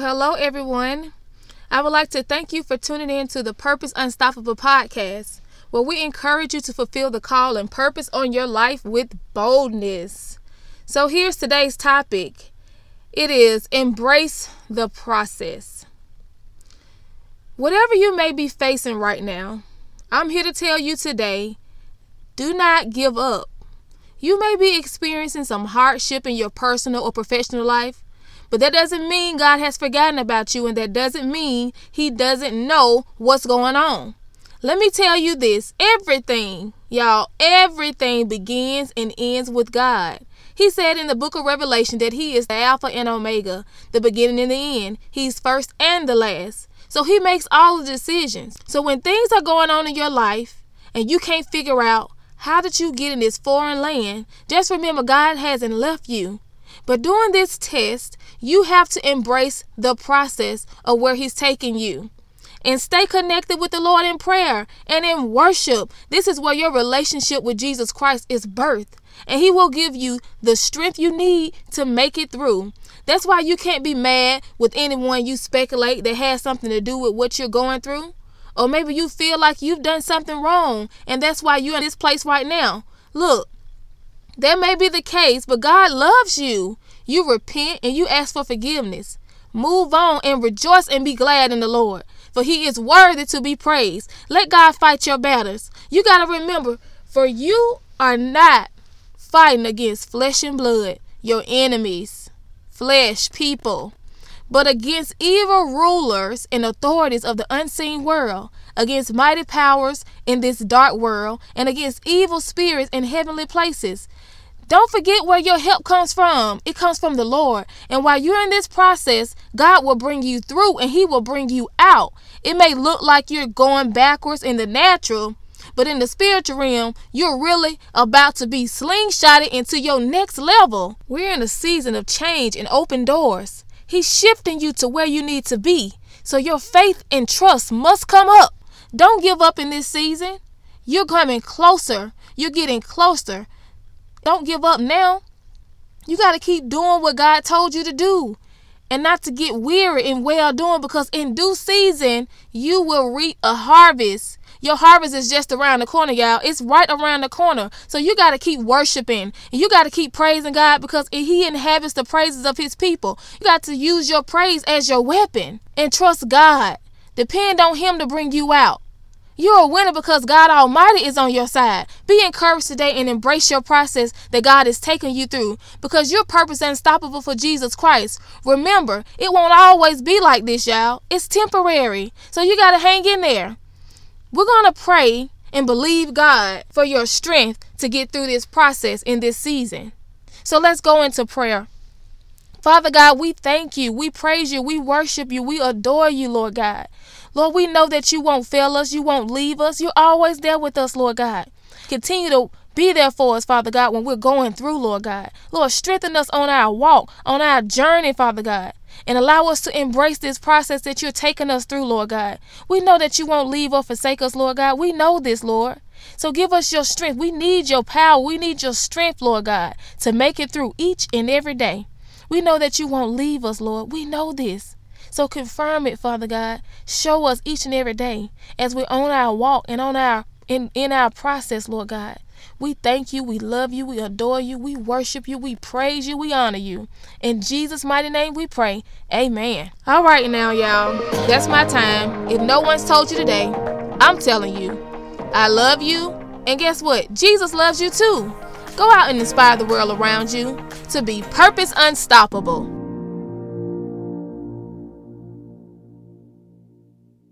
hello, everyone. I would like to thank you for tuning in to the Purpose Unstoppable podcast, where we encourage you to fulfill the call and purpose on your life with boldness. So, here's today's topic it is embrace the process. Whatever you may be facing right now, I'm here to tell you today do not give up. You may be experiencing some hardship in your personal or professional life, but that doesn't mean God has forgotten about you, and that doesn't mean He doesn't know what's going on. Let me tell you this everything, y'all, everything begins and ends with God. He said in the book of Revelation that He is the Alpha and Omega, the beginning and the end. He's first and the last. So He makes all the decisions. So when things are going on in your life and you can't figure out how did you get in this foreign land, just remember God hasn't left you. But during this test, you have to embrace the process of where He's taking you. And stay connected with the Lord in prayer and in worship. This is where your relationship with Jesus Christ is birthed. And He will give you the strength you need to make it through. That's why you can't be mad with anyone you speculate that has something to do with what you're going through. Or maybe you feel like you've done something wrong and that's why you're in this place right now. Look, that may be the case, but God loves you. You repent and you ask for forgiveness. Move on and rejoice and be glad in the Lord, for he is worthy to be praised. Let God fight your battles. You got to remember, for you are not fighting against flesh and blood, your enemies, flesh, people, but against evil rulers and authorities of the unseen world, against mighty powers in this dark world, and against evil spirits in heavenly places. Don't forget where your help comes from. It comes from the Lord. And while you're in this process, God will bring you through and He will bring you out. It may look like you're going backwards in the natural, but in the spiritual realm, you're really about to be slingshotted into your next level. We're in a season of change and open doors. He's shifting you to where you need to be. So your faith and trust must come up. Don't give up in this season. You're coming closer. You're getting closer don't give up now. You got to keep doing what God told you to do and not to get weary in well doing because in due season you will reap a harvest. Your harvest is just around the corner, y'all. It's right around the corner. So you got to keep worshiping and you got to keep praising God because He inhabits the praises of His people. You got to use your praise as your weapon and trust God. Depend on Him to bring you out. You're a winner because God Almighty is on your side. Be encouraged today and embrace your process that God is taking you through because your purpose is unstoppable for Jesus Christ. Remember, it won't always be like this, y'all. It's temporary. So you got to hang in there. We're going to pray and believe God for your strength to get through this process in this season. So let's go into prayer. Father God, we thank you. We praise you. We worship you. We adore you, Lord God. Lord, we know that you won't fail us. You won't leave us. You're always there with us, Lord God. Continue to be there for us, Father God, when we're going through, Lord God. Lord, strengthen us on our walk, on our journey, Father God, and allow us to embrace this process that you're taking us through, Lord God. We know that you won't leave or forsake us, Lord God. We know this, Lord. So give us your strength. We need your power. We need your strength, Lord God, to make it through each and every day. We know that you won't leave us, Lord. We know this. So confirm it, Father God. Show us each and every day as we're on our walk and on our in, in our process, Lord God. We thank you, we love you, we adore you, we worship you, we praise you, we honor you. In Jesus' mighty name we pray. Amen. All right now, y'all. That's my time. If no one's told you today, I'm telling you. I love you. And guess what? Jesus loves you too. Go out and inspire the world around you to be purpose unstoppable.